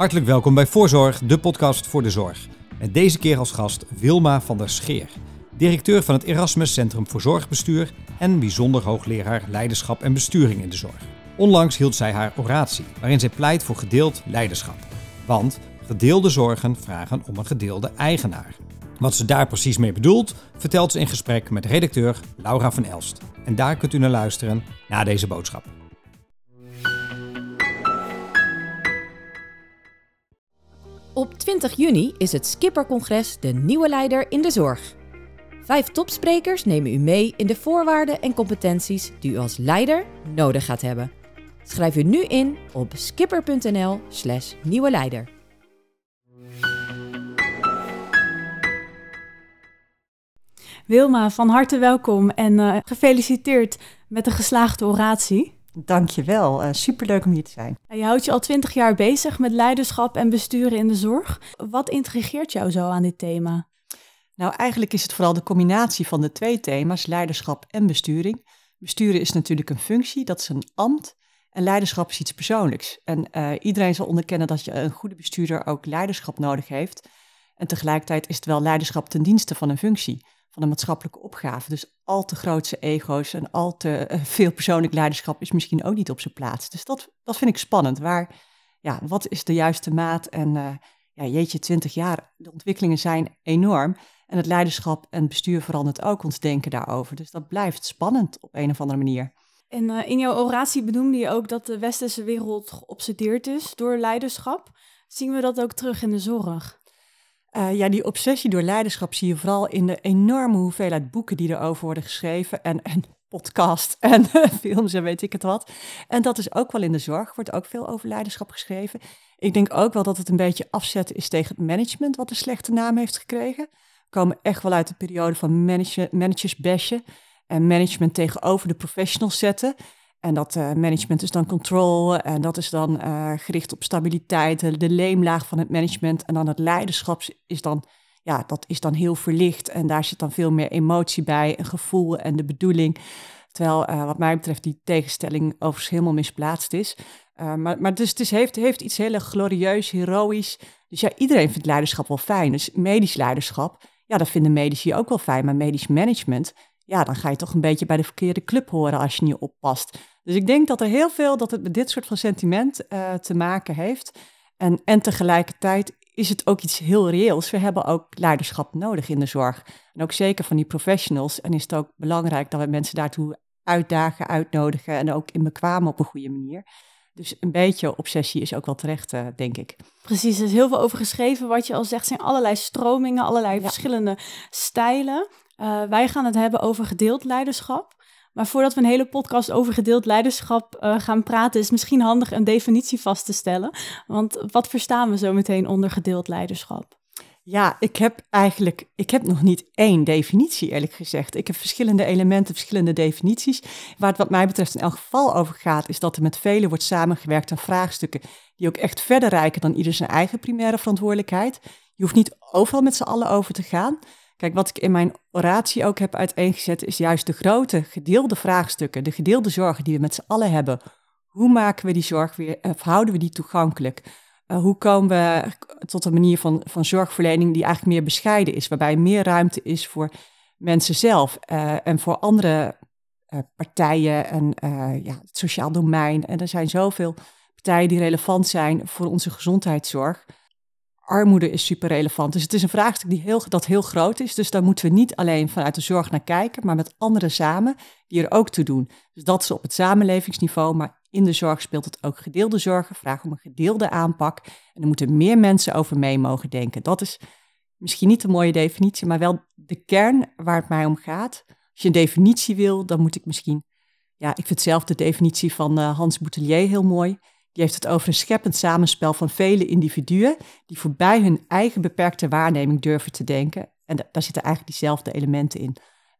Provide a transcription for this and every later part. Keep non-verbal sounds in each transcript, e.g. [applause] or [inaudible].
Hartelijk welkom bij Voorzorg, de podcast voor de zorg. Met deze keer als gast Wilma van der Scheer, directeur van het Erasmus Centrum voor Zorgbestuur en bijzonder hoogleraar leiderschap en besturing in de zorg. Onlangs hield zij haar oratie, waarin zij pleit voor gedeeld leiderschap. Want gedeelde zorgen vragen om een gedeelde eigenaar. Wat ze daar precies mee bedoelt, vertelt ze in gesprek met redacteur Laura van Elst. En daar kunt u naar luisteren na deze boodschap. Op 20 juni is het Skippercongres de nieuwe leider in de zorg. Vijf topsprekers nemen u mee in de voorwaarden en competenties die u als leider nodig gaat hebben. Schrijf u nu in op skipper.nl/slash nieuwe leider. Wilma, van harte welkom en uh, gefeliciteerd met de geslaagde oratie. Dankjewel, uh, superleuk om hier te zijn. Je houdt je al twintig jaar bezig met leiderschap en besturen in de zorg. Wat intrigeert jou zo aan dit thema? Nou, eigenlijk is het vooral de combinatie van de twee thema's, leiderschap en besturing. Besturen is natuurlijk een functie, dat is een ambt. En leiderschap is iets persoonlijks. En uh, iedereen zal onderkennen dat je een goede bestuurder ook leiderschap nodig heeft. En tegelijkertijd is het wel leiderschap ten dienste van een functie van een maatschappelijke opgave. Dus al te grootse ego's en al te eh, veel persoonlijk leiderschap is misschien ook niet op zijn plaats. Dus dat, dat vind ik spannend. Waar, ja, wat is de juiste maat? En uh, ja, jeetje, twintig jaar, de ontwikkelingen zijn enorm. En het leiderschap en bestuur verandert ook ons denken daarover. Dus dat blijft spannend op een of andere manier. En uh, in jouw oratie benoemde je ook dat de westerse wereld geobsedeerd is door leiderschap. Zien we dat ook terug in de zorg? Uh, ja, die obsessie door leiderschap zie je vooral in de enorme hoeveelheid boeken die erover worden geschreven. En, en podcast en [laughs] films en weet ik het wat. En dat is ook wel in de zorg, wordt ook veel over leiderschap geschreven. Ik denk ook wel dat het een beetje afzetten is tegen het management, wat een slechte naam heeft gekregen. We komen echt wel uit de periode van manage, managers bashen en management tegenover de professionals zetten. En dat uh, management is dan control en dat is dan uh, gericht op stabiliteit, de, leemlaag van het management. En dan het leiderschap is dan, ja, dat is dan heel verlicht en daar zit dan veel meer emotie bij, een gevoel en de bedoeling. Terwijl uh, wat mij betreft die tegenstelling overigens helemaal misplaatst is. maar, maar dus het heeft, heeft iets heel glorieus, heroïs. Dus ja, iedereen vindt leiderschap wel fijn. Dus medisch leiderschap, ja, dat vinden medici ook wel fijn. Maar medisch management, ja, dan ga je toch een beetje bij de verkeerde club horen als je niet oppast. Dus ik denk dat er heel veel dat het met dit soort van sentiment uh, te maken heeft. En, en tegelijkertijd is het ook iets heel reëels. We hebben ook leiderschap nodig in de zorg. En ook zeker van die professionals. En is het ook belangrijk dat we mensen daartoe uitdagen, uitnodigen en ook in bekwamen op een goede manier. Dus een beetje obsessie is ook wel terecht, uh, denk ik. Precies, er is heel veel over geschreven. Wat je al zegt, zijn allerlei stromingen, allerlei ja. verschillende stijlen. Uh, wij gaan het hebben over gedeeld leiderschap. Maar voordat we een hele podcast over gedeeld leiderschap uh, gaan praten, is het misschien handig een definitie vast te stellen. Want wat verstaan we zo meteen onder gedeeld leiderschap? Ja, ik heb eigenlijk, ik heb nog niet één definitie eerlijk gezegd. Ik heb verschillende elementen, verschillende definities. Waar het wat mij betreft in elk geval over gaat, is dat er met velen wordt samengewerkt aan vraagstukken die ook echt verder reiken dan ieder zijn eigen primaire verantwoordelijkheid. Je hoeft niet overal met z'n allen over te gaan. Kijk, wat ik in mijn oratie ook heb uiteengezet, is juist de grote gedeelde vraagstukken, de gedeelde zorgen die we met z'n allen hebben. Hoe maken we die zorg weer, of houden we die toegankelijk? Uh, hoe komen we tot een manier van, van zorgverlening die eigenlijk meer bescheiden is, waarbij meer ruimte is voor mensen zelf uh, en voor andere partijen en ja, het sociaal domein. En er zijn zoveel partijen die relevant zijn voor onze gezondheidszorg armoede is super relevant. Dus het is een vraagstuk die heel, dat heel groot is. Dus daar moeten we niet alleen vanuit de zorg naar kijken, maar met anderen samen die er ook toe doen. Dus dat is op het samenlevingsniveau, maar in de zorg speelt het ook gedeelde zorgen, vraag om een gedeelde aanpak. En er moeten meer mensen over mee mogen denken. Dat is misschien niet een mooie definitie, maar wel de kern waar het mij om gaat. Als je een definitie wil, dan moet ik misschien, ja, ik vind zelf de definitie van uh, Hans Boutelier heel mooi. Die heeft het over een scheppend samenspel van vele individuen die voorbij hun eigen beperkte waarneming durven te denken. En daar zitten eigenlijk diezelfde elementen in.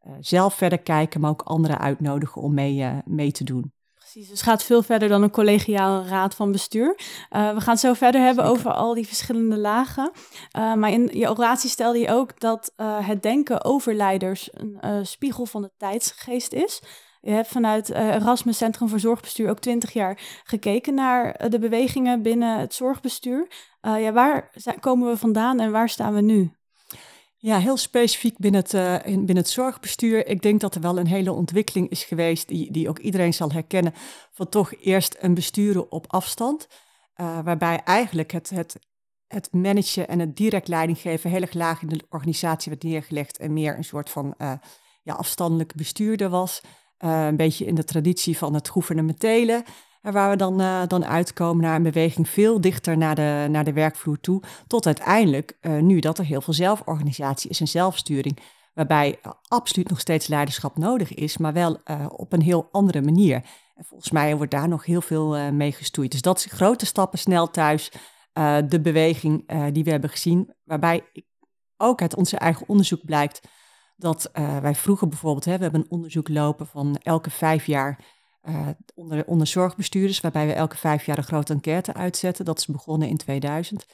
Uh, zelf verder kijken, maar ook anderen uitnodigen om mee, uh, mee te doen. Precies, dus het gaat veel verder dan een collegiale raad van bestuur. Uh, we gaan het zo verder hebben Zeker. over al die verschillende lagen. maar in je oratie stelde je ook dat het denken over leiders een spiegel van de tijdsgeest is. Je hebt vanuit Erasmus Centrum voor Zorgbestuur ook twintig jaar gekeken naar de bewegingen binnen het zorgbestuur. ja, waar komen we vandaan en waar staan we nu? Ja, heel specifiek binnen het, in, binnen het zorgbestuur. Ik denk dat er wel een hele ontwikkeling is geweest, die, die ook iedereen zal herkennen, van toch eerst een besturen op afstand. Waarbij eigenlijk het, het, het managen en het direct leidinggeven heel erg laag in de organisatie werd neergelegd en meer een soort van ja, afstandelijk bestuurder was. Een beetje in de traditie van het gouvernementele. En waar we dan, uh, dan uitkomen naar een beweging veel dichter naar de, naar de werkvloer toe. Tot uiteindelijk uh, nu dat er heel veel zelforganisatie is en zelfsturing. Waarbij absoluut nog steeds leiderschap nodig is, maar wel op een heel andere manier. En volgens mij wordt daar nog heel veel mee gestoeid. Dus dat is grote stappen snel thuis. de beweging die we hebben gezien, waarbij ook uit onze eigen onderzoek blijkt dat wij vroeger bijvoorbeeld, hè, we hebben een onderzoek lopen van elke vijf jaar uh, onder, onder zorgbestuurders, waarbij we elke vijf jaar een grote enquête uitzetten. Dat is begonnen in 2000.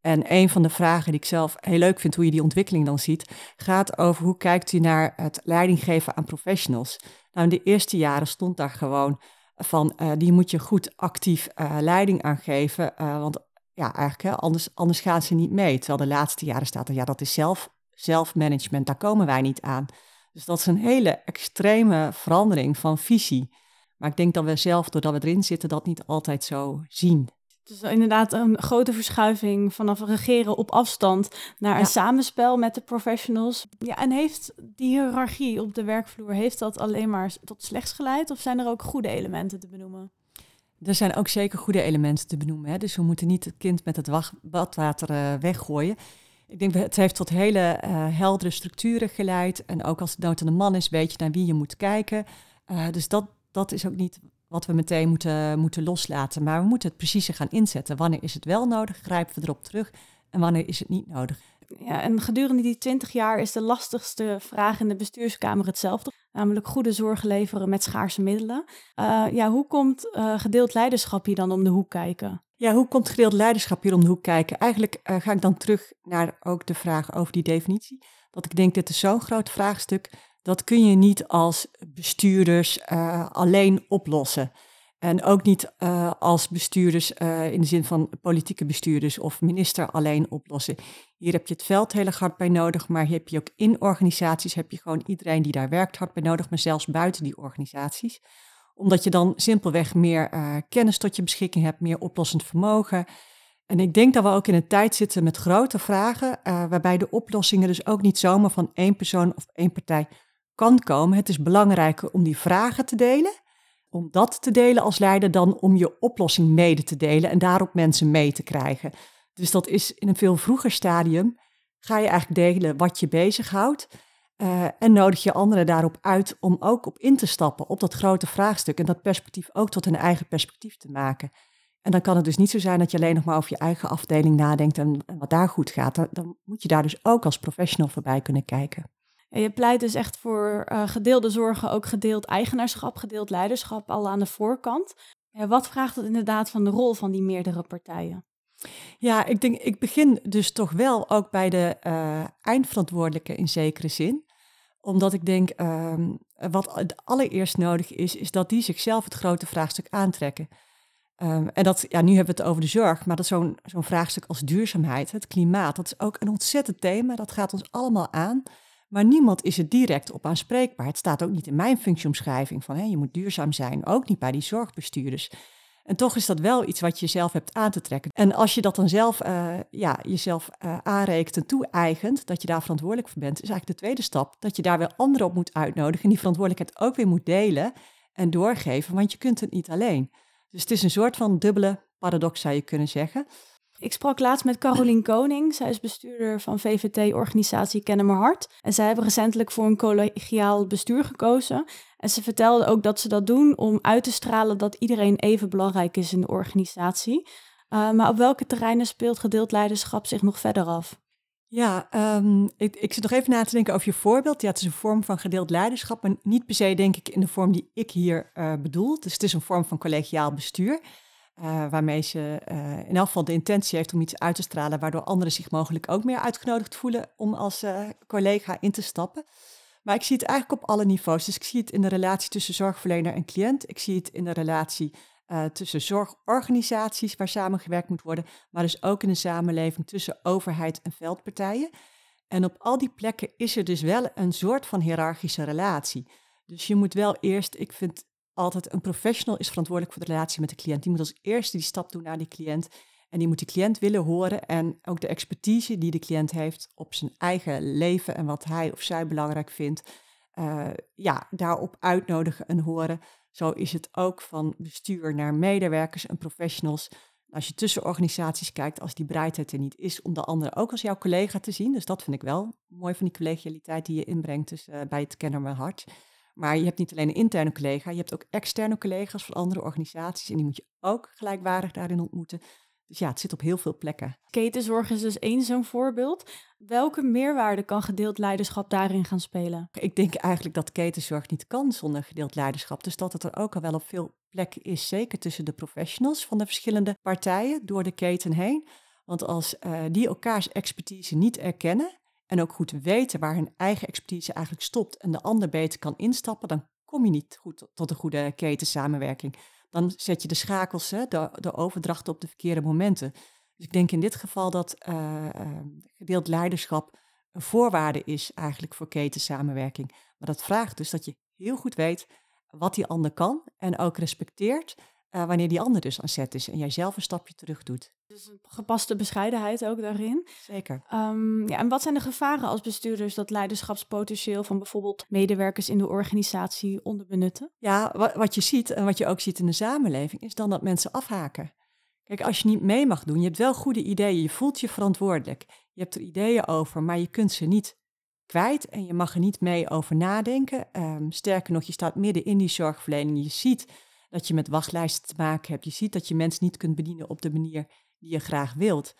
En een van de vragen die ik zelf heel leuk vind, hoe je die ontwikkeling dan ziet, gaat over hoe kijkt u naar het leidinggeven aan professionals. Nou, in de eerste jaren stond daar gewoon van, uh, die moet je goed actief leiding aan geven, want ja, eigenlijk, hè, anders, anders gaan ze niet mee. Terwijl de laatste jaren staat er, ja, dat is zelf, zelfmanagement, daar komen wij niet aan. Dus dat is een hele extreme verandering van visie. Maar ik denk dat we zelf, doordat we erin zitten, dat niet altijd zo zien. Dus inderdaad een grote verschuiving vanaf regeren op afstand naar een samenspel met de professionals. Ja, en heeft die hiërarchie op de werkvloer, heeft dat alleen maar tot slechts geleid? Of zijn er ook goede elementen te benoemen? Er zijn ook zeker goede elementen te benoemen. Hè? Dus we moeten niet het kind met het badwater uh, weggooien. Ik denk, het heeft tot hele uh, heldere structuren geleid. En ook als het nood aan de man is, weet je naar wie je moet kijken. Uh, dus dat, dat is ook niet wat we meteen moeten, moeten loslaten. Maar we moeten het precieze gaan inzetten. Wanneer is het wel nodig? Grijpen we erop terug? En wanneer is het niet nodig? Ja, en gedurende die twintig jaar is de lastigste vraag in de bestuurskamer hetzelfde. Namelijk goede zorg leveren met schaarse middelen. Uh, ja, hoe komt gedeeld leiderschap hier dan om de hoek kijken? Ja, hoe komt gedeeld leiderschap hier om de hoek kijken? Eigenlijk uh, ga ik dan terug naar ook de vraag over die definitie. Dat ik denk, dit is zo'n groot vraagstuk dat kun je niet als bestuurders uh, alleen oplossen. En ook niet uh, als bestuurders in de zin van politieke bestuurders of minister alleen oplossen. Hier heb je het veld heel erg hard bij nodig, maar heb je ook in organisaties heb je gewoon iedereen die daar werkt hard bij nodig, maar zelfs buiten die organisaties. Omdat je dan simpelweg meer kennis tot je beschikking hebt, meer oplossend vermogen. En ik denk dat we ook in een tijd zitten met grote vragen, waarbij de oplossingen dus ook niet zomaar van één persoon of één partij kan komen. Het is belangrijker om die vragen te delen, om dat te delen als leider, dan om je oplossing mede te delen en daarop mensen mee te krijgen. Dus dat is in een veel vroeger stadium. Ga je eigenlijk delen wat je bezighoudt. Uh, en nodig je anderen daarop uit om ook op in te stappen op dat grote vraagstuk en dat perspectief ook tot hun eigen perspectief te maken. En dan kan het dus niet zo zijn dat je alleen nog maar over je eigen afdeling nadenkt en, en wat daar goed gaat. Dan, dan, moet je daar dus ook als professional voorbij kunnen kijken. En je pleit dus echt voor uh, gedeelde zorgen, ook gedeeld eigenaarschap, gedeeld leiderschap al aan de voorkant. Ja, wat vraagt het inderdaad van de rol van die meerdere partijen? Ja, ik denk, ik begin dus toch wel ook bij de uh, eindverantwoordelijke in zekere zin. Omdat ik denk, uh, wat allereerst nodig is, is dat die zichzelf het grote vraagstuk aantrekken. Um, en dat, ja, nu hebben we het over de zorg, maar dat zo'n zo'n vraagstuk als duurzaamheid, het klimaat, dat is ook een ontzettend thema. Dat gaat ons allemaal aan. Maar niemand is er direct op aanspreekbaar. Het staat ook niet in mijn functieomschrijving van je moet duurzaam zijn, ook niet bij die zorgbestuurders. En toch is dat wel iets wat je zelf hebt aan te trekken. En als je dat dan zelf uh, ja, jezelf uh, aanrekent en toe-eigent, dat je daar verantwoordelijk voor bent, is eigenlijk de tweede stap. Dat je daar weer anderen op moet uitnodigen en die verantwoordelijkheid ook weer moet delen en doorgeven, want je kunt het niet alleen. Dus het is een soort van dubbele paradox, zou je kunnen zeggen. Ik sprak laatst met Carolien Koning. Zij is bestuurder van VVT-organisatie Kennen Mijn Hart. En zij hebben recentelijk voor een collegiaal bestuur gekozen. En ze vertelde ook dat ze dat doen om uit te stralen dat iedereen even belangrijk is in de organisatie. Uh, maar op welke terreinen speelt gedeeld leiderschap zich nog verder af? Ja, um, ik, ik zit nog even na te denken over je voorbeeld. Ja, het is een vorm van gedeeld leiderschap, maar niet per se denk ik in de vorm die ik hier uh, bedoel. Dus het is een vorm van collegiaal bestuur. Uh, waarmee ze in elk geval de intentie heeft om iets uit te stralen, waardoor anderen zich mogelijk ook meer uitgenodigd voelen om als collega in te stappen. Maar ik zie het eigenlijk op alle niveaus. Dus ik zie het in de relatie tussen zorgverlener en cliënt. Ik zie het in de relatie uh, tussen zorgorganisaties waar samengewerkt moet worden, maar dus ook in de samenleving tussen overheid en veldpartijen. En op al die plekken is er dus wel een soort van hiërarchische relatie. Dus je moet wel eerst, ik vind altijd, een professional is verantwoordelijk voor de relatie met de cliënt. Die moet als eerste die stap doen naar die cliënt. En die moet de cliënt willen horen en ook de expertise die de cliënt heeft op zijn eigen leven en wat hij of zij belangrijk vindt, uh, ja, daarop uitnodigen en horen. Zo is het ook van bestuur naar medewerkers en professionals. Als je tussen organisaties kijkt, als die bereidheid er niet is om de anderen ook als jouw collega te zien. Dus dat vind ik wel mooi van die collegialiteit die je inbrengt dus, uh, bij het kennen mijn hart. Maar je hebt niet alleen een interne collega, je hebt ook externe collega's van andere organisaties. En die moet je ook gelijkwaardig daarin ontmoeten. Dus ja, het zit op heel veel plekken. Ketenzorg is dus één zo'n voorbeeld. Welke meerwaarde kan gedeeld leiderschap daarin gaan spelen? Ik denk eigenlijk dat ketenzorg niet kan zonder gedeeld leiderschap. Dus dat het er ook al wel op veel plekken is, zeker tussen de professionals van de verschillende partijen door de keten heen. Want als uh, die elkaars expertise niet erkennen en ook goed weten waar hun eigen expertise eigenlijk stopt en de ander beter kan instappen, dan kom je niet goed tot een goede ketensamenwerking dan zet je de schakels, hè, de, de overdracht op de verkeerde momenten. Dus ik denk in dit geval dat uh, uh, gedeeld leiderschap een voorwaarde is eigenlijk voor ketensamenwerking. Maar dat vraagt dus dat je heel goed weet wat die ander kan en ook respecteert uh, wanneer die ander dus aan zet is en jij zelf een stapje terug doet. Dus een gepaste bescheidenheid ook daarin. Zeker. Um, ja, en wat zijn de gevaren als bestuurders dat leiderschapspotentieel van bijvoorbeeld medewerkers in de organisatie onderbenutten? Ja, wat, wat je ziet en wat je ook ziet in de samenleving is dan dat mensen afhaken. Kijk, als je niet mee mag doen, je hebt wel goede ideeën, je voelt je verantwoordelijk, je hebt er ideeën over, maar je kunt ze niet kwijt en je mag er niet mee over nadenken. Um, sterker nog, je staat midden in die zorgverlening, je ziet dat je met wachtlijsten te maken hebt. Je ziet dat je mensen niet kunt bedienen op de manier die je graag wilt.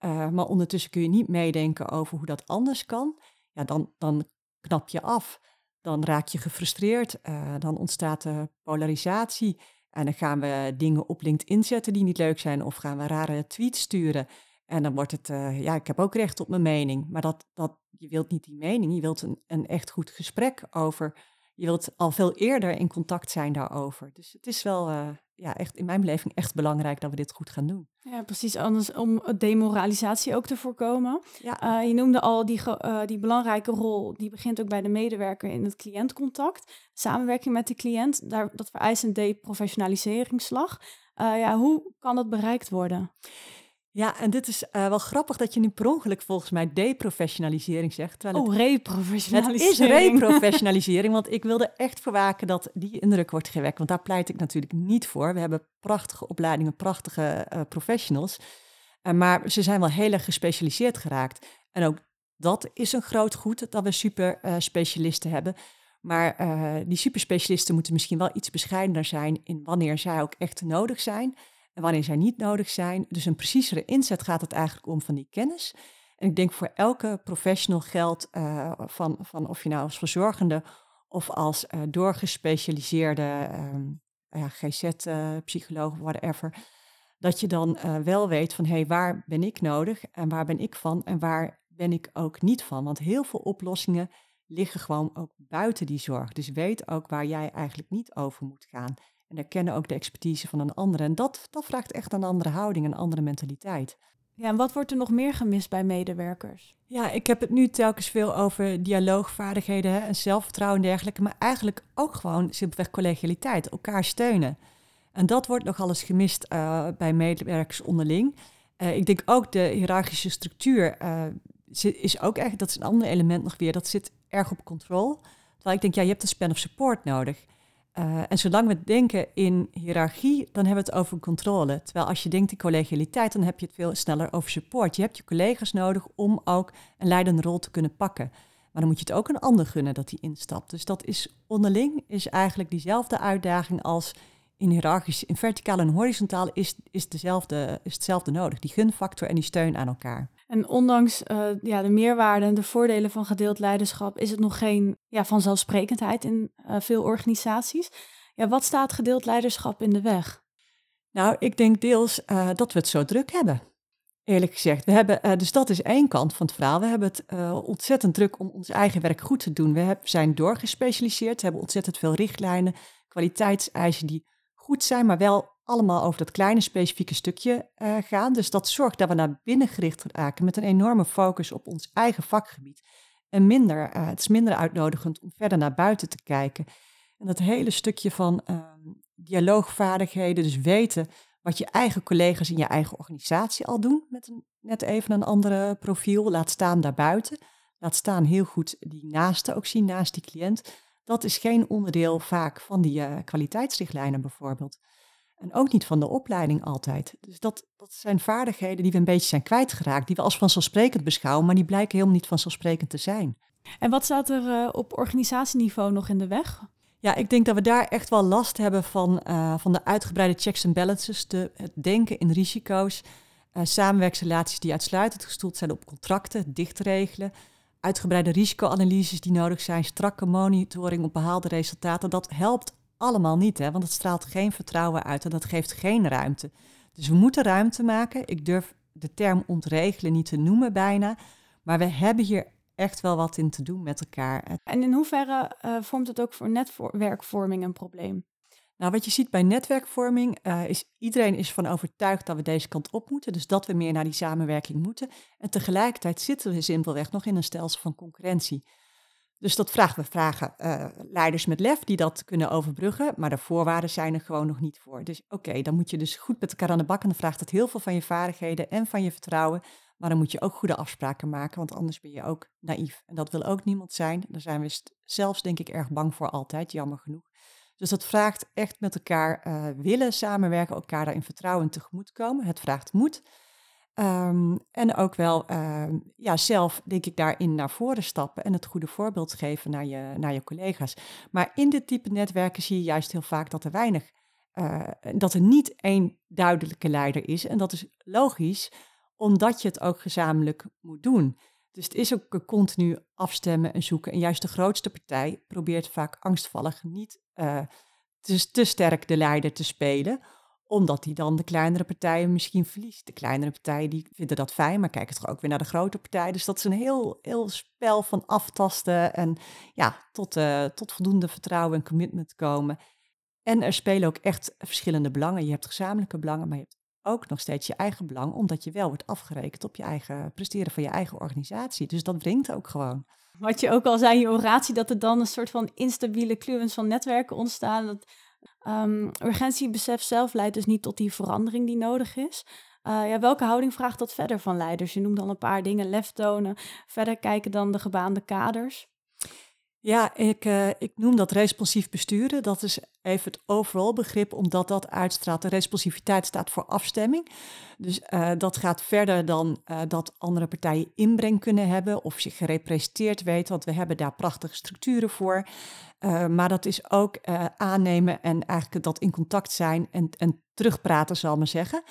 Uh, maar ondertussen kun je niet meedenken over hoe dat anders kan. Ja, dan, dan knap je af. Dan raak je gefrustreerd. Uh, dan ontstaat er polarisatie. En dan gaan we dingen op LinkedIn zetten die niet leuk zijn. Of gaan we rare tweets sturen. En dan wordt het, uh, ja, ik heb ook recht op mijn mening. Maar dat, dat, je wilt niet die mening. Je wilt een, een echt goed gesprek over je wilt al veel eerder in contact zijn daarover. Dus het is wel uh, ja, echt in mijn beleving echt belangrijk dat we dit goed gaan doen. Ja, precies. Anders om demoralisatie ook te voorkomen. Ja. Uh, je noemde al die, uh, die belangrijke rol, die begint ook bij de medewerker in het cliëntcontact. Samenwerking met de cliënt, daar, dat vereist een deprofessionaliseringsslag. ja, hoe kan dat bereikt worden? Ja, en dit is uh, wel grappig dat je nu per ongeluk volgens mij deprofessionalisering zegt. Oh, het, reprofessionalisering. Het is reprofessionalisering, want ik wilde echt verwaken dat die indruk wordt gewekt. Want daar pleit ik natuurlijk niet voor. We hebben prachtige opleidingen, prachtige uh, professionals. Uh, maar ze zijn wel heel erg gespecialiseerd geraakt. En ook dat is een groot goed, dat we super specialisten hebben. Maar die superspecialisten moeten misschien wel iets bescheidener zijn in wanneer zij ook echt nodig zijn en wanneer zij niet nodig zijn. Dus een preciezere inzet gaat het eigenlijk om van die kennis. En ik denk voor elke professional geldt, uh, van, van of je nou als verzorgende of als uh, doorgespecialiseerde um, ja, GZ-psycholoog, uh, whatever, dat je dan wel weet van hé, hey, waar ben ik nodig en waar ben ik van en waar ben ik ook niet van. Want heel veel oplossingen liggen gewoon ook buiten die zorg. Dus weet ook waar jij eigenlijk niet over moet gaan. En erkennen ook de expertise van een ander. En dat, dat vraagt echt een andere houding, een andere mentaliteit. Ja, en wat wordt er nog meer gemist bij medewerkers? Ja, ik heb het nu telkens veel over dialoogvaardigheden hè, en zelfvertrouwen en dergelijke. Maar eigenlijk ook gewoon simpelweg collegialiteit, elkaar steunen. En dat wordt nogal eens gemist uh, bij medewerkers onderling. Uh, ik denk ook de hiërarchische structuur uh, is ook echt, dat is een ander element nog weer, dat zit erg op controle. Terwijl ik denk, ja, je hebt een span of support nodig. Uh, en zolang we denken in hiërarchie, dan hebben we het over controle. Terwijl als je denkt in collegialiteit, dan heb je het veel sneller over support. Je hebt je collega's nodig om ook een leidende rol te kunnen pakken. Maar dan moet je het ook een ander gunnen dat die instapt. Dus dat is onderling is eigenlijk diezelfde uitdaging als in hiërarchisch. In verticaal en horizontaal is, is, dezelfde, is hetzelfde nodig. Die gunfactor en die steun aan elkaar. En ondanks uh, ja, de meerwaarde en de voordelen van gedeeld leiderschap is het nog geen ja, vanzelfsprekendheid in uh, veel organisaties. Ja, wat staat gedeeld leiderschap in de weg? Nou, ik denk deels uh, dat we het zo druk hebben. Eerlijk gezegd, we hebben, dus dat is één kant van het verhaal. We hebben het ontzettend druk om ons eigen werk goed te doen. We zijn doorgespecialiseerd, hebben ontzettend veel richtlijnen, kwaliteitseisen die goed zijn, maar wel allemaal over dat kleine specifieke stukje uh, gaan. Dus dat zorgt dat we naar binnen gericht raken met een enorme focus op ons eigen vakgebied. En minder, het is minder uitnodigend om verder naar buiten te kijken. En dat hele stukje van ehm, dialoogvaardigheden, dus weten wat je eigen collega's in je eigen organisatie al doen, met een, net even een andere profiel, laat staan daarbuiten. Laat staan heel goed die naaste ook zien, naast die cliënt. Dat is geen onderdeel vaak van die uh, kwaliteitsrichtlijnen bijvoorbeeld. En ook niet van de opleiding altijd. Dus dat, dat zijn vaardigheden die we een beetje zijn kwijtgeraakt, die we als vanzelfsprekend beschouwen, maar die blijken helemaal niet vanzelfsprekend te zijn. En wat staat er uh, op organisatieniveau nog in de weg? Ja, ik denk dat we daar echt wel last hebben van, uh, van de uitgebreide checks en balances, de, het denken in risico's, uh, samenwerksrelaties die uitsluitend gestoeld zijn op contracten, dichtregelen, uitgebreide risicoanalyses die nodig zijn, strakke monitoring op behaalde resultaten. Dat helpt allemaal niet, hè, want het straalt geen vertrouwen uit en dat geeft geen ruimte. Dus we moeten ruimte maken. Ik durf de term ontregelen niet te noemen bijna, maar we hebben hier echt wel wat in te doen met elkaar. En in hoeverre uh, vormt het ook voor netwerkvorming een probleem? Nou, wat je ziet bij netwerkvorming uh, is iedereen is van overtuigd dat we deze kant op moeten, dus dat we meer naar die samenwerking moeten. En tegelijkertijd zitten we simpelweg nog in een stelsel van concurrentie. Dus dat vragen we vragen uh, leiders met lef die dat kunnen overbruggen, maar de voorwaarden zijn er gewoon nog niet voor. Dus oké, dan moet je dus goed met elkaar aan de bak en dan vraagt het heel veel van je vaardigheden en van je vertrouwen. Maar dan moet je ook goede afspraken maken, want anders ben je ook naïef. En dat wil ook niemand zijn. Daar zijn we zelfs, denk ik, erg bang voor altijd, jammer genoeg. Dus dat vraagt echt met elkaar uh, willen samenwerken, elkaar daarin vertrouwen tegemoet komen. Het vraagt moed. Um, en ook wel uh, ja, zelf, denk ik, daarin naar voren stappen en het goede voorbeeld geven naar je, naar je collega's. Maar in dit type netwerken zie je juist heel vaak dat er weinig, uh, dat er niet één duidelijke leider is. En dat is logisch, omdat je het ook gezamenlijk moet doen. Dus het is ook continu afstemmen en zoeken. En juist de grootste partij probeert vaak angstvallig niet uh, te, te sterk de leider te spelen, omdat die dan de kleinere partijen misschien verliest. De kleinere partijen die vinden dat fijn, maar kijken toch ook weer naar de grote partij. Dus dat is een heel, heel spel van aftasten en ja, tot, uh, tot voldoende vertrouwen en commitment komen. En er spelen ook echt verschillende belangen. Je hebt gezamenlijke belangen, maar je hebt ook nog steeds je eigen belang, omdat je wel wordt afgerekend op je eigen presteren van je eigen organisatie. Dus dat brengt ook gewoon. Wat je ook al zei in je oratie, dat er dan een soort van instabiele kluwens van netwerken ontstaan. Dat um, urgentiebesef zelf leidt dus niet tot die verandering die nodig is. Uh, ja, welke houding vraagt dat verder van leiders? Je noemt al een paar dingen, lef tonen, verder kijken dan de gebaande kaders. Ja, ik, uh, ik noem dat responsief besturen. Dat is even het overal begrip, omdat dat uitstraalt. De responsiviteit staat voor afstemming. Dus uh, dat gaat verder dan uh, dat andere partijen inbreng kunnen hebben of zich gerepresenteerd weten, want we hebben daar prachtige structuren voor. maar dat is ook aannemen en eigenlijk dat in contact zijn en, en terugpraten, zal maar zeggen.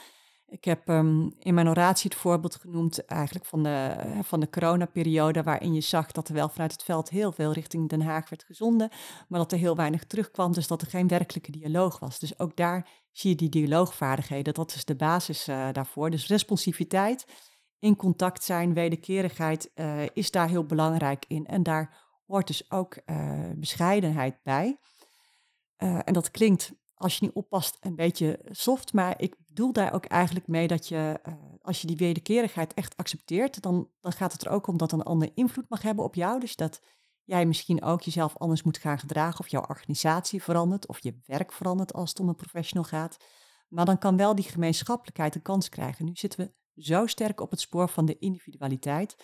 Ik heb um, in mijn oratie het voorbeeld genoemd eigenlijk van de, van de coronaperiode, waarin je zag dat er wel vanuit het veld heel veel richting Den Haag werd gezonden, maar dat er heel weinig terugkwam, dus dat er geen werkelijke dialoog was. Dus ook daar zie je die dialoogvaardigheden, dat is de basis uh, daarvoor. Dus responsiviteit, in contact zijn, wederkerigheid uh, is daar heel belangrijk in. En daar hoort dus ook uh, bescheidenheid bij. en dat klinkt als je niet oppast, een beetje soft. Maar ik bedoel daar ook eigenlijk mee dat je, uh, als je die wederkerigheid echt accepteert, dan, dan gaat het er ook om dat een ander invloed mag hebben op jou. Dus dat jij misschien ook jezelf anders moet gaan gedragen, of jouw organisatie verandert, of je werk verandert als het om een professional gaat. Maar dan kan wel die gemeenschappelijkheid een kans krijgen. Nu zitten we zo sterk op het spoor van de individualiteit.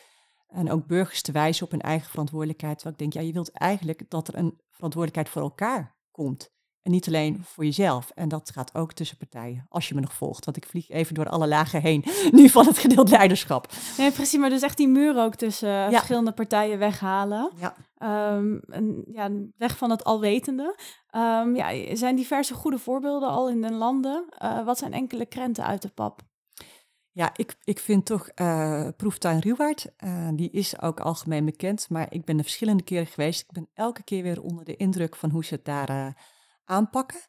En ook burgers te wijzen op hun eigen verantwoordelijkheid. Terwijl ik denk, ja, je wilt eigenlijk dat er een verantwoordelijkheid voor elkaar komt. En niet alleen voor jezelf. En dat gaat ook tussen partijen, als je me nog volgt. Want ik vlieg even door alle lagen heen, [laughs] nu van het gedeeld leiderschap. Nee, precies. Maar dus echt die muur ook tussen ja. verschillende partijen weghalen. Ja. Um, en, ja, weg van het alwetende. Um, ja, er zijn diverse goede voorbeelden al in de landen. Uh, wat zijn enkele krenten uit de pap? Ja, ik, ik vind toch uh, Proeftuin Ruwaard, uh, die is ook algemeen bekend. Maar ik ben er verschillende keren geweest. Ik ben elke keer weer onder de indruk van hoe ze het daar aanpakken.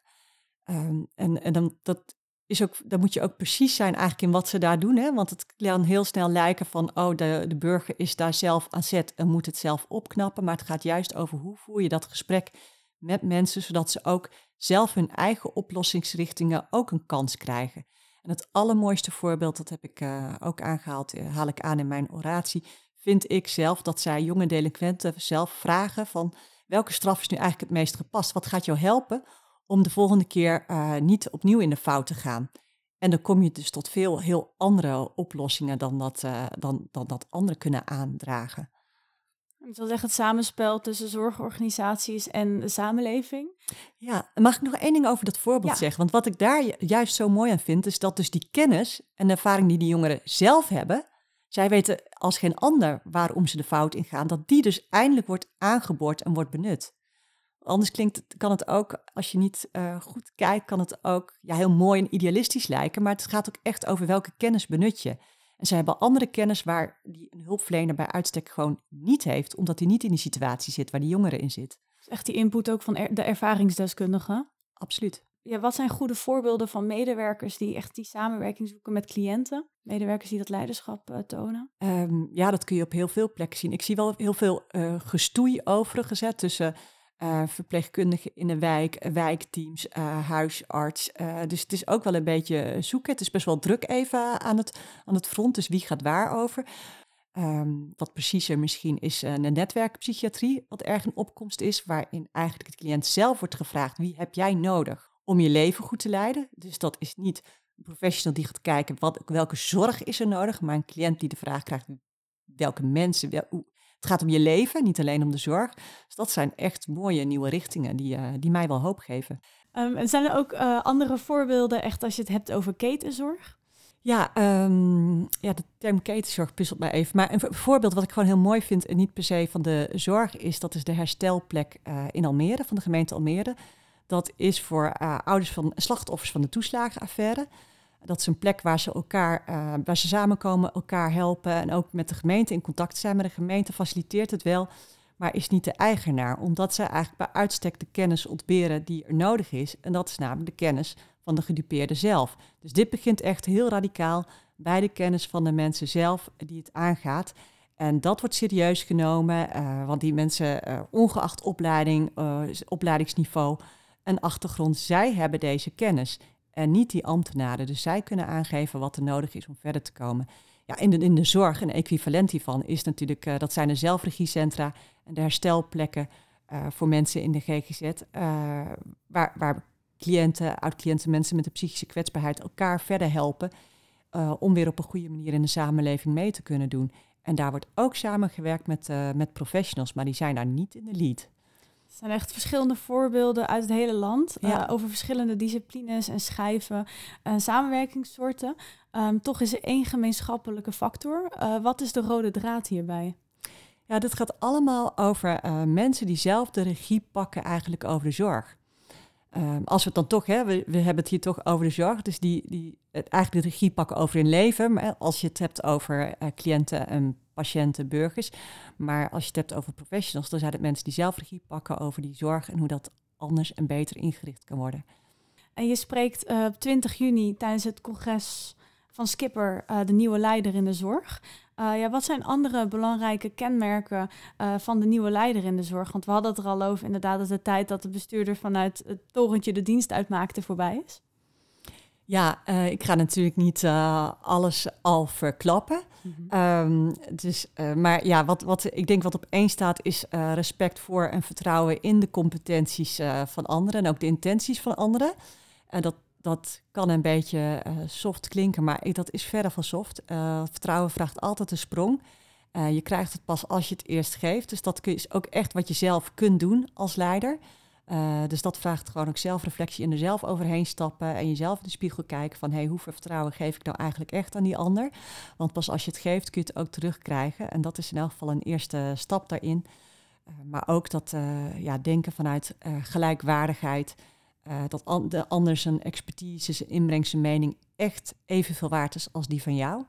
Um, en en dan, dat is ook, dan moet je ook precies zijn eigenlijk in wat ze daar doen. Hè? Want het kan heel snel lijken van, oh, de, de burger is daar zelf aan zet en moet het zelf opknappen. Maar het gaat juist over hoe voer je dat gesprek met mensen, zodat ze ook zelf hun eigen oplossingsrichtingen ook een kans krijgen. En het allermooiste voorbeeld, dat heb ik uh, ook aangehaald, uh, haal ik aan in mijn oratie, vind ik zelf dat zij jonge delinquenten zelf vragen van welke straf is nu eigenlijk het meest gepast? Wat gaat jou helpen om de volgende keer uh, niet opnieuw in de fout te gaan? En dan kom je dus tot veel heel andere oplossingen dan dat, dan, dan dat anderen kunnen aandragen. Dat wil zeggen het samenspel tussen zorgorganisaties en de samenleving. Ja, mag ik nog één ding over dat voorbeeld zeggen? Want wat ik daar juist zo mooi aan vind, is dat dus die kennis en de ervaring die die jongeren zelf hebben, zij weten als geen ander waarom ze de fout ingaan, dat die dus eindelijk wordt aangeboord en wordt benut. Anders klinkt het, kan het ook, als je niet uh, goed kijkt, kan het ook ja, heel mooi en idealistisch lijken, maar het gaat ook echt over welke kennis benut je. En ze hebben andere kennis waar die een hulpverlener bij uitstek gewoon niet heeft, omdat hij niet in die situatie zit waar die jongere in zit. Echt die input ook van de ervaringsdeskundige? Absoluut. Ja, wat zijn goede voorbeelden van medewerkers die echt die samenwerking zoeken met cliënten? Medewerkers die dat leiderschap uh, tonen? Um, ja, dat kun je op heel veel plekken zien. Ik zie wel heel veel uh, gestoei overigens tussen uh, verpleegkundigen in de wijk, wijkteams, huisarts. Dus het is ook wel een beetje zoeken. Het is best wel druk even aan het, aan het front, dus wie gaat waar over? Um, wat preciezer misschien is een netwerkpsychiatrie, wat erg een opkomst is, waarin eigenlijk de cliënt zelf wordt gevraagd, wie heb jij nodig om je leven goed te leiden? Dus dat is niet een professional die gaat kijken, wat, welke zorg is er nodig, maar een cliënt die de vraag krijgt, welke mensen, wel, het gaat om je leven, niet alleen om de zorg. Dus dat zijn echt mooie nieuwe richtingen die, uh, die mij wel hoop geven. Um, en zijn er ook uh, andere voorbeelden, echt als je het hebt over ketenzorg? Ja, um, ja, de term ketenzorg puzzelt mij even. Maar een voorbeeld wat ik gewoon heel mooi vind, en niet per se van de zorg, is dat is de herstelplek uh, in Almere, van de gemeente Almere. Dat is voor ouders van slachtoffers van de toeslagenaffaire. Dat is een plek waar ze elkaar, uh, waar ze samenkomen, elkaar helpen en ook met de gemeente in contact zijn. Maar de gemeente faciliteert het wel, maar is niet de eigenaar, omdat zij eigenlijk bij uitstek de kennis ontberen die er nodig is. En dat is namelijk de kennis van de gedupeerde zelf. Dus dit begint echt heel radicaal bij de kennis van de mensen zelf die het aangaat. En dat wordt serieus genomen, uh, want die mensen, uh, ongeacht opleiding, opleidingsniveau en achtergrond, zij hebben deze kennis en niet die ambtenaren. Dus zij kunnen aangeven wat er nodig is om verder te komen. Ja, in de, in de zorg, een equivalent hiervan is natuurlijk, uh, dat zijn de zelfregiecentra en de herstelplekken uh, voor mensen in de GGZ, eh, waar, waar cliënten, oud-cliënten, mensen met een psychische kwetsbaarheid elkaar verder helpen om weer op een goede manier in de samenleving mee te kunnen doen. En daar wordt ook samengewerkt met, met professionals, maar die zijn daar niet in de lead. Het zijn echt verschillende voorbeelden uit het hele land ja. uh, over verschillende disciplines en schijven en samenwerkingssoorten. Um, toch is er één gemeenschappelijke factor. Uh, wat is de rode draad hierbij? Ja, dit gaat allemaal over uh, mensen die zelf de regie pakken eigenlijk over de zorg. Um, als we het dan toch, we, hebben het hier toch over de zorg, dus die, die het eigenlijk de regie pakken over hun leven. Maar als je het hebt over cliënten en patiënten, burgers. Maar als je het hebt over professionals, dan zijn het mensen die zelf regie pakken over die zorg en hoe dat anders en beter ingericht kan worden. En je spreekt op 20 juni tijdens het congres van Skipper, de nieuwe leider in de zorg. Uh, ja, wat zijn andere belangrijke kenmerken van de nieuwe leider in de zorg? Want we hadden het er al over inderdaad dat de tijd dat de bestuurder vanuit het torentje de dienst uitmaakte voorbij is. Ja, uh, ik ga natuurlijk niet uh, alles al verklappen. Mm -hmm. um, dus, uh, maar ja, wat, wat ik denk wat op één staat is respect voor en vertrouwen in de competenties van anderen en ook de intenties van anderen. En dat, dat kan een beetje soft klinken, maar dat is verder van soft. vertrouwen vraagt altijd een sprong. je krijgt het pas als je het eerst geeft. Dus dat is ook echt wat je zelf kunt doen als leider. Uh, dus dat vraagt gewoon ook zelfreflectie en er zelf overheen stappen en jezelf in de spiegel kijken van hey, hoeveel vertrouwen geef ik nou eigenlijk echt aan die ander? Want pas als je het geeft kun je het ook terugkrijgen en dat is in elk geval een eerste stap daarin. Uh, maar ook dat uh, ja, denken vanuit gelijkwaardigheid, dat an de ander zijn expertise, zijn inbreng, zijn mening echt evenveel waard is als die van jou.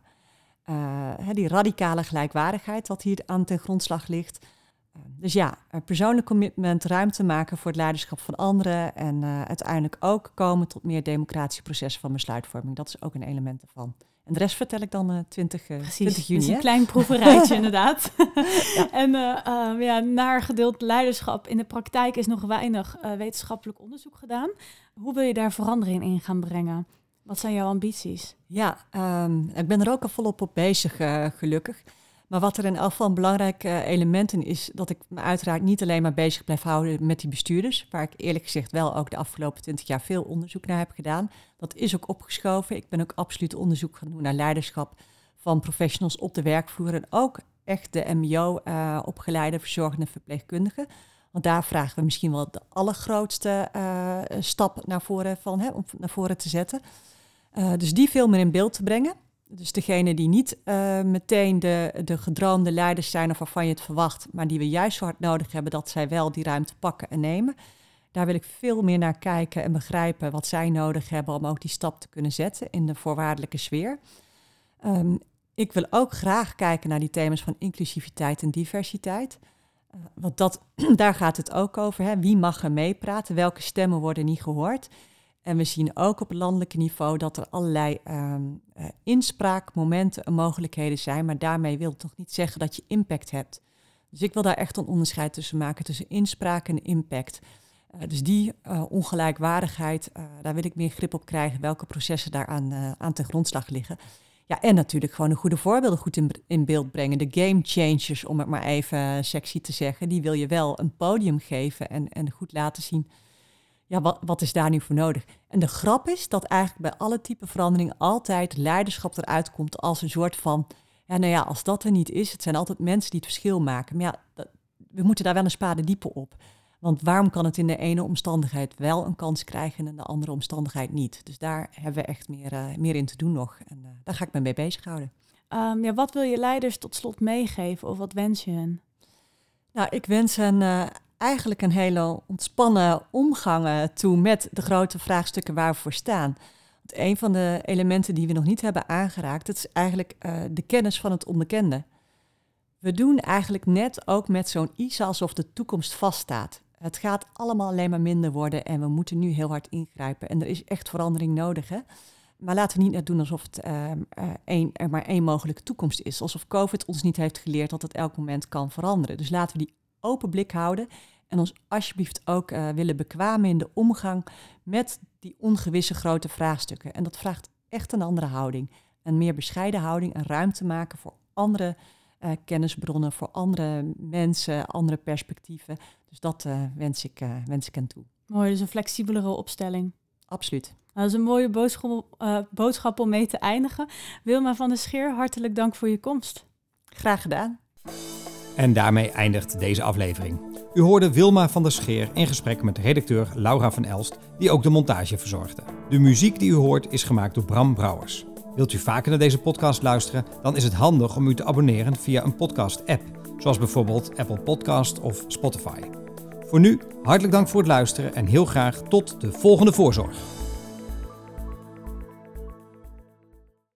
die radicale gelijkwaardigheid wat hier aan ten grondslag ligt. Dus ja, persoonlijk commitment, ruimte maken voor het leiderschap van anderen en uiteindelijk ook komen tot meer democratische processen van besluitvorming. Dat is ook een element ervan. En de rest vertel ik dan uh, 20, uh, 20 juni. Een klein [laughs] proeverijtje inderdaad. [laughs] ja. [laughs] En uh, ja, naar gedeeld leiderschap in de praktijk is nog weinig wetenschappelijk onderzoek gedaan. Hoe wil je daar verandering in gaan brengen? Wat zijn jouw ambities? Ja, um, ik ben er ook al volop op bezig, gelukkig. Maar wat er in elk geval een belangrijk uh, element in is, dat ik me uiteraard niet alleen maar bezig blijf houden met die bestuurders, waar ik eerlijk gezegd wel ook de afgelopen twintig jaar veel onderzoek naar heb gedaan. Dat is ook opgeschoven. Ik ben ook absoluut onderzoek gaan doen naar leiderschap van professionals op de werkvloer en ook echt de MBO-opgeleide uh, verzorgende verpleegkundigen. Want daar vragen we misschien wel de allergrootste uh, stap naar voren van, hè, om naar voren te zetten. Dus die veel meer in beeld te brengen. Dus degene die niet uh, meteen de, de gedroomde leiders zijn of waarvan je het verwacht, maar die we juist zo hard nodig hebben dat zij wel die ruimte pakken en nemen. Daar wil ik veel meer naar kijken en begrijpen wat zij nodig hebben om ook die stap te kunnen zetten in de voorwaardelijke sfeer. Um, ik wil ook graag kijken naar die thema's van inclusiviteit en diversiteit. Uh, want dat, [clears throat] daar gaat het ook over. Hè? Wie mag er meepraten? Welke stemmen worden niet gehoord? En we zien ook op landelijk niveau dat er allerlei uh, inspraakmomenten en mogelijkheden zijn. Maar daarmee wil toch niet zeggen dat je impact hebt. Dus ik wil daar echt een onderscheid tussen maken tussen inspraak en impact. Uh, dus die uh, ongelijkwaardigheid, daar wil ik meer grip op krijgen. Welke processen daaraan aan ten grondslag liggen. Ja, en natuurlijk gewoon de goede voorbeelden goed in, in beeld brengen. De game changers, om het maar even sexy te zeggen. Die wil je wel een podium geven en, en goed laten zien ja, wat, wat is daar nu voor nodig? En de grap is dat eigenlijk bij alle type veranderingen altijd leiderschap eruit komt als een soort van, ja, nou ja, als dat er niet is, het zijn altijd mensen die het verschil maken. Maar ja, dat, we moeten daar wel een spade dieper op. Want waarom kan het in de ene omstandigheid wel een kans krijgen en in de andere omstandigheid niet? Dus daar hebben we echt meer, uh, meer in te doen nog. En uh, daar ga ik me mee bezighouden. Um, ja, wat wil je leiders tot slot meegeven of wat wens je hen? Nou, ik wens hen uh, eigenlijk een hele ontspannen omgang toe met de grote vraagstukken waar we voor staan. Want een van de elementen die we nog niet hebben aangeraakt, dat is eigenlijk uh, de kennis van het onbekende. We doen eigenlijk net ook met zo'n ISA alsof de toekomst vaststaat. Het gaat allemaal alleen maar minder worden en we moeten nu heel hard ingrijpen. En er is echt verandering nodig. Hè? Maar laten we niet net doen alsof het uh, er maar één mogelijke toekomst is. Alsof COVID ons niet heeft geleerd dat het elk moment kan veranderen. Dus laten we die open blik houden en ons alsjeblieft ook uh, willen bekwamen in de omgang met die ongewisse grote vraagstukken. En dat vraagt echt een andere houding. Een meer bescheiden houding, een ruimte maken voor andere uh, kennisbronnen, voor andere mensen, andere perspectieven. Dus dat uh, wens, ik, wens ik hen toe. Mooi, dus een flexibelere opstelling. Absoluut. Nou, dat is een mooie boodschap, boodschap om mee te eindigen. Wilma van der Scheer, hartelijk dank voor je komst. Graag gedaan. En daarmee eindigt deze aflevering. U hoorde Wilma van der Scheer in gesprek met redacteur Laura van Elst, die ook de montage verzorgde. De muziek die u hoort is gemaakt door Bram Brouwers. Wilt u vaker naar deze podcast luisteren? Dan is het handig om u te abonneren via een podcast-app, zoals bijvoorbeeld Apple Podcast of Spotify. Voor nu, hartelijk dank voor het luisteren en heel graag tot de volgende voorzorg.